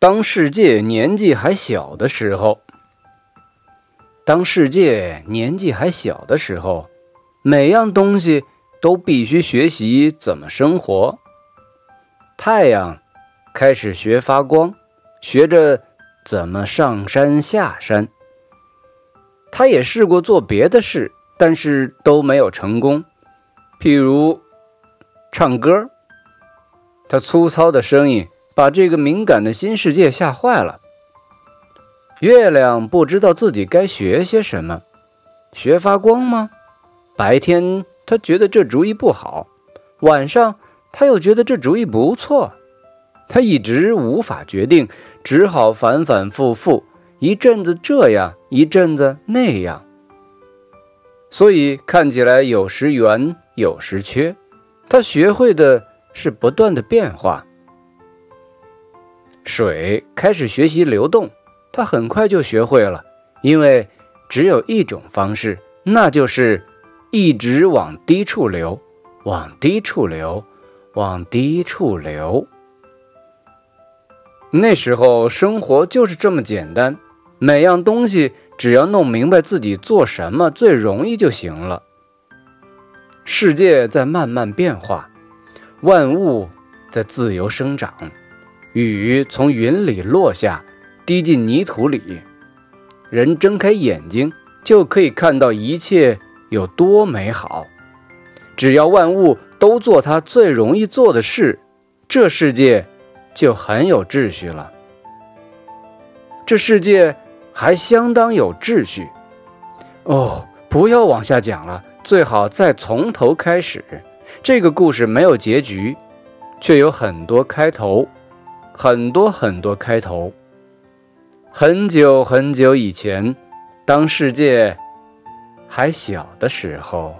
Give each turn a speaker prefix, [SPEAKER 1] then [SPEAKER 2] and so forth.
[SPEAKER 1] 当世界年纪还小的时候，当世界年纪还小的时候，每样东西都必须学习怎么生活。太阳开始学发光，学着怎么上山下山。他也试过做别的事，但是都没有成功。譬如唱歌，他粗糙的声音。把这个敏感的新世界吓坏了。月亮不知道自己该学些什么，学发光吗？白天他觉得这主意不好，晚上他又觉得这主意不错。他一直无法决定，只好反反复复，一阵子这样，一阵子那样。所以看起来有时圆，有时缺。他学会的是不断的变化。水开始学习流动，它很快就学会了，因为只有一种方式，那就是一直往低处流，往低处流，往低处流。那时候生活就是这么简单，每样东西只要弄明白自己做什么最容易就行了。世界在慢慢变化，万物在自由生长。雨从云里落下，滴进泥土里。人睁开眼睛，就可以看到一切有多美好。只要万物都做它最容易做的事，这世界就很有秩序了。这世界还相当有秩序。哦，不要往下讲了，最好再从头开始。这个故事没有结局，却有很多开头。很多很多开头。很久很久以前，当世界还小的时候。